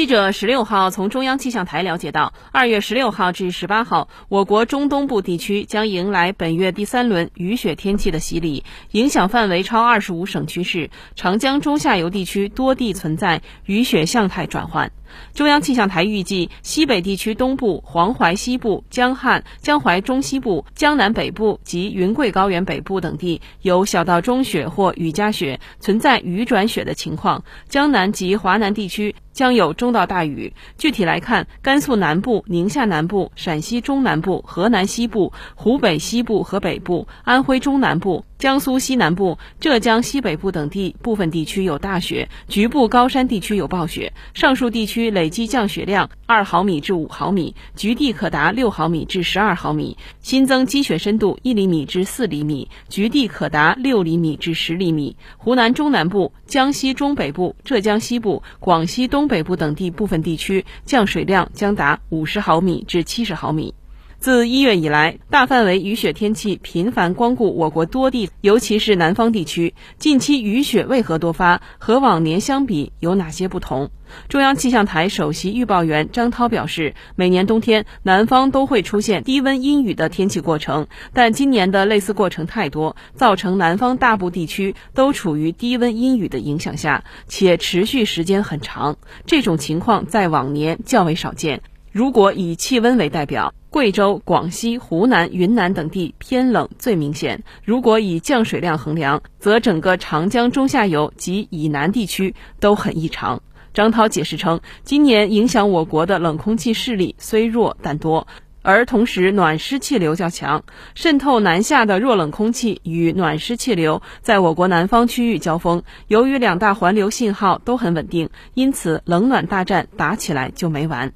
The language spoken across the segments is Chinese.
记者十六号从中央气象台了解到，二月十六号至十八号，我国中东部地区将迎来本月第三轮雨雪天气的洗礼，影响范围超二十五省区市，长江中下游地区多地存在雨雪向态转换。中央气象台预计，西北地区东部、黄淮西部、江汉、江淮中西部、江南北部及云贵高原北部等地有小到中雪或雨夹雪，存在雨转雪的情况；江南及华南地区。将有中到大雨。具体来看，甘肃南部、宁夏南部、陕西中南部、河南西部、湖北西部和北部、安徽中南部。江苏西南部、浙江西北部等地部分地区有大雪，局部高山地区有暴雪。上述地区累计降雪量二毫米至五毫米，局地可达六毫米至十二毫米。新增积雪深度一厘米至四厘米，局地可达六厘米至十厘米。湖南中南部、江西中北部、浙江西部、广西东北部等地部分地区降水量将达五十毫米至七十毫米。自一月以来，大范围雨雪天气频繁光顾我国多地，尤其是南方地区。近期雨雪为何多发？和往年相比有哪些不同？中央气象台首席预报员张涛表示，每年冬天南方都会出现低温阴雨的天气过程，但今年的类似过程太多，造成南方大部地区都处于低温阴雨的影响下，且持续时间很长。这种情况在往年较为少见。如果以气温为代表，贵州、广西、湖南、云南等地偏冷最明显。如果以降水量衡量，则整个长江中下游及以南地区都很异常。张涛解释称，今年影响我国的冷空气势力虽弱但多，而同时暖湿气流较强，渗透南下的弱冷空气与暖湿气流在我国南方区域交锋。由于两大环流信号都很稳定，因此冷暖大战打起来就没完。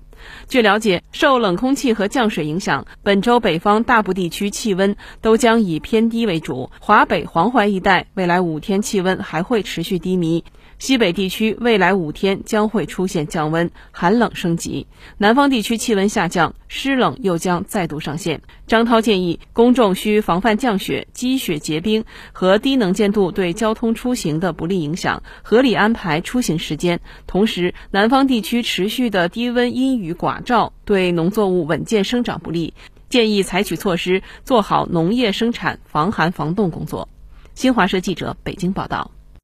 据了解，受冷空气和降水影响，本周北方大部地区气温都将以偏低为主。华北、黄淮一带未来五天气温还会持续低迷。西北地区未来五天将会出现降温，寒冷升级；南方地区气温下降，湿冷又将再度上线。张涛建议，公众需防范降雪、积雪结冰和低能见度对交通出行的不利影响，合理安排出行时间。同时，南方地区持续的低温阴雨与寡照对农作物稳健生长不利，建议采取措施，做好农业生产防寒防冻工作。新华社记者北京报道。